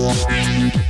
Wow.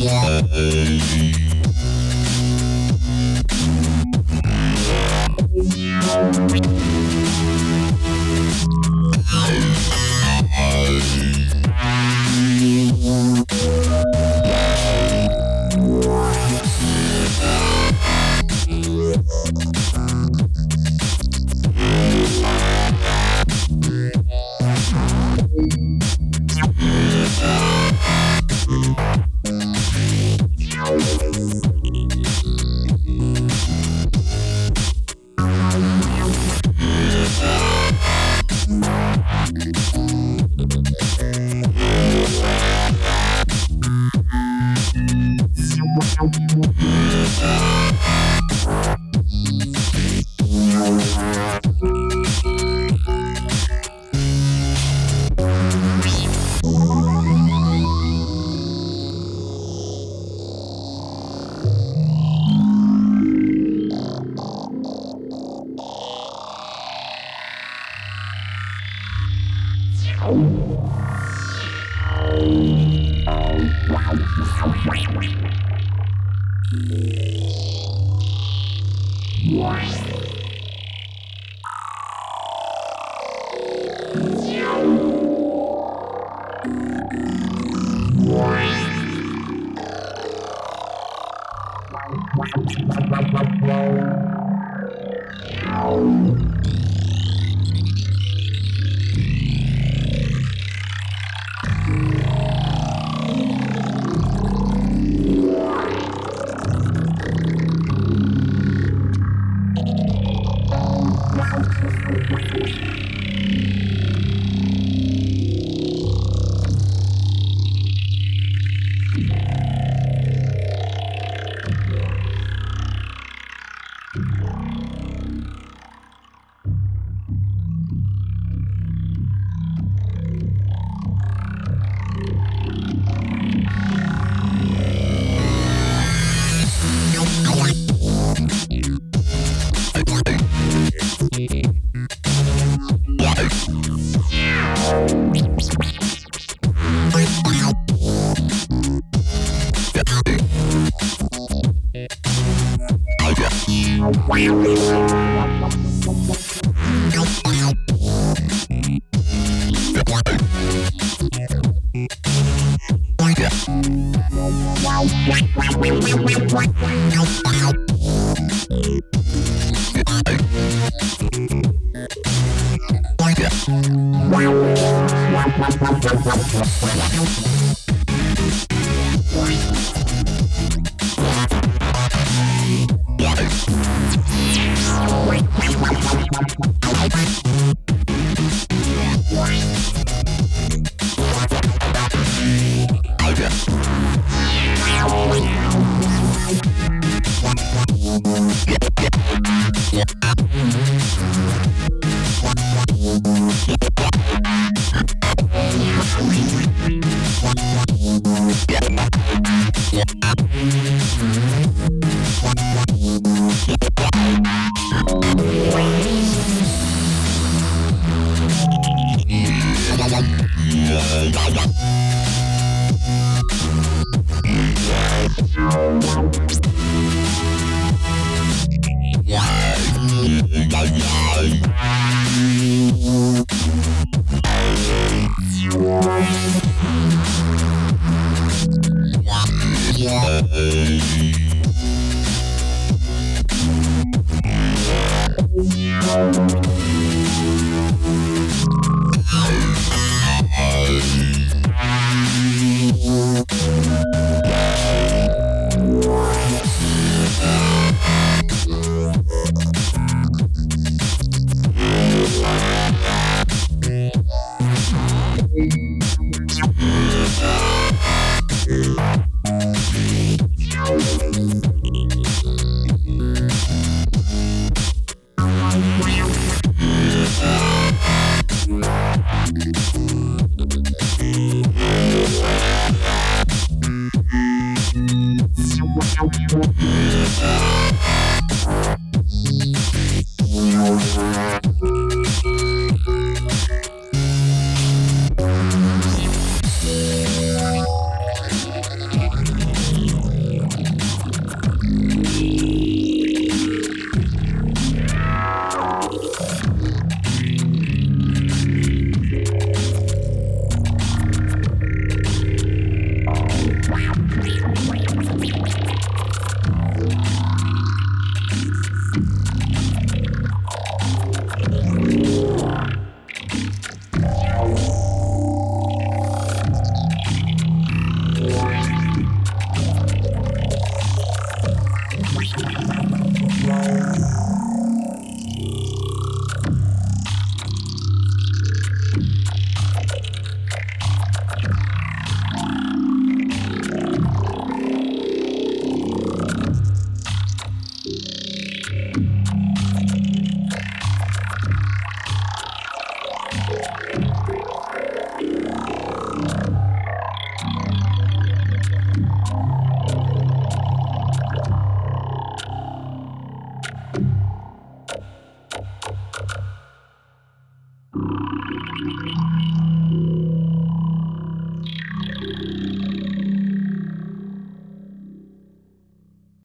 Yeah. Yes. Yeah. Yeah.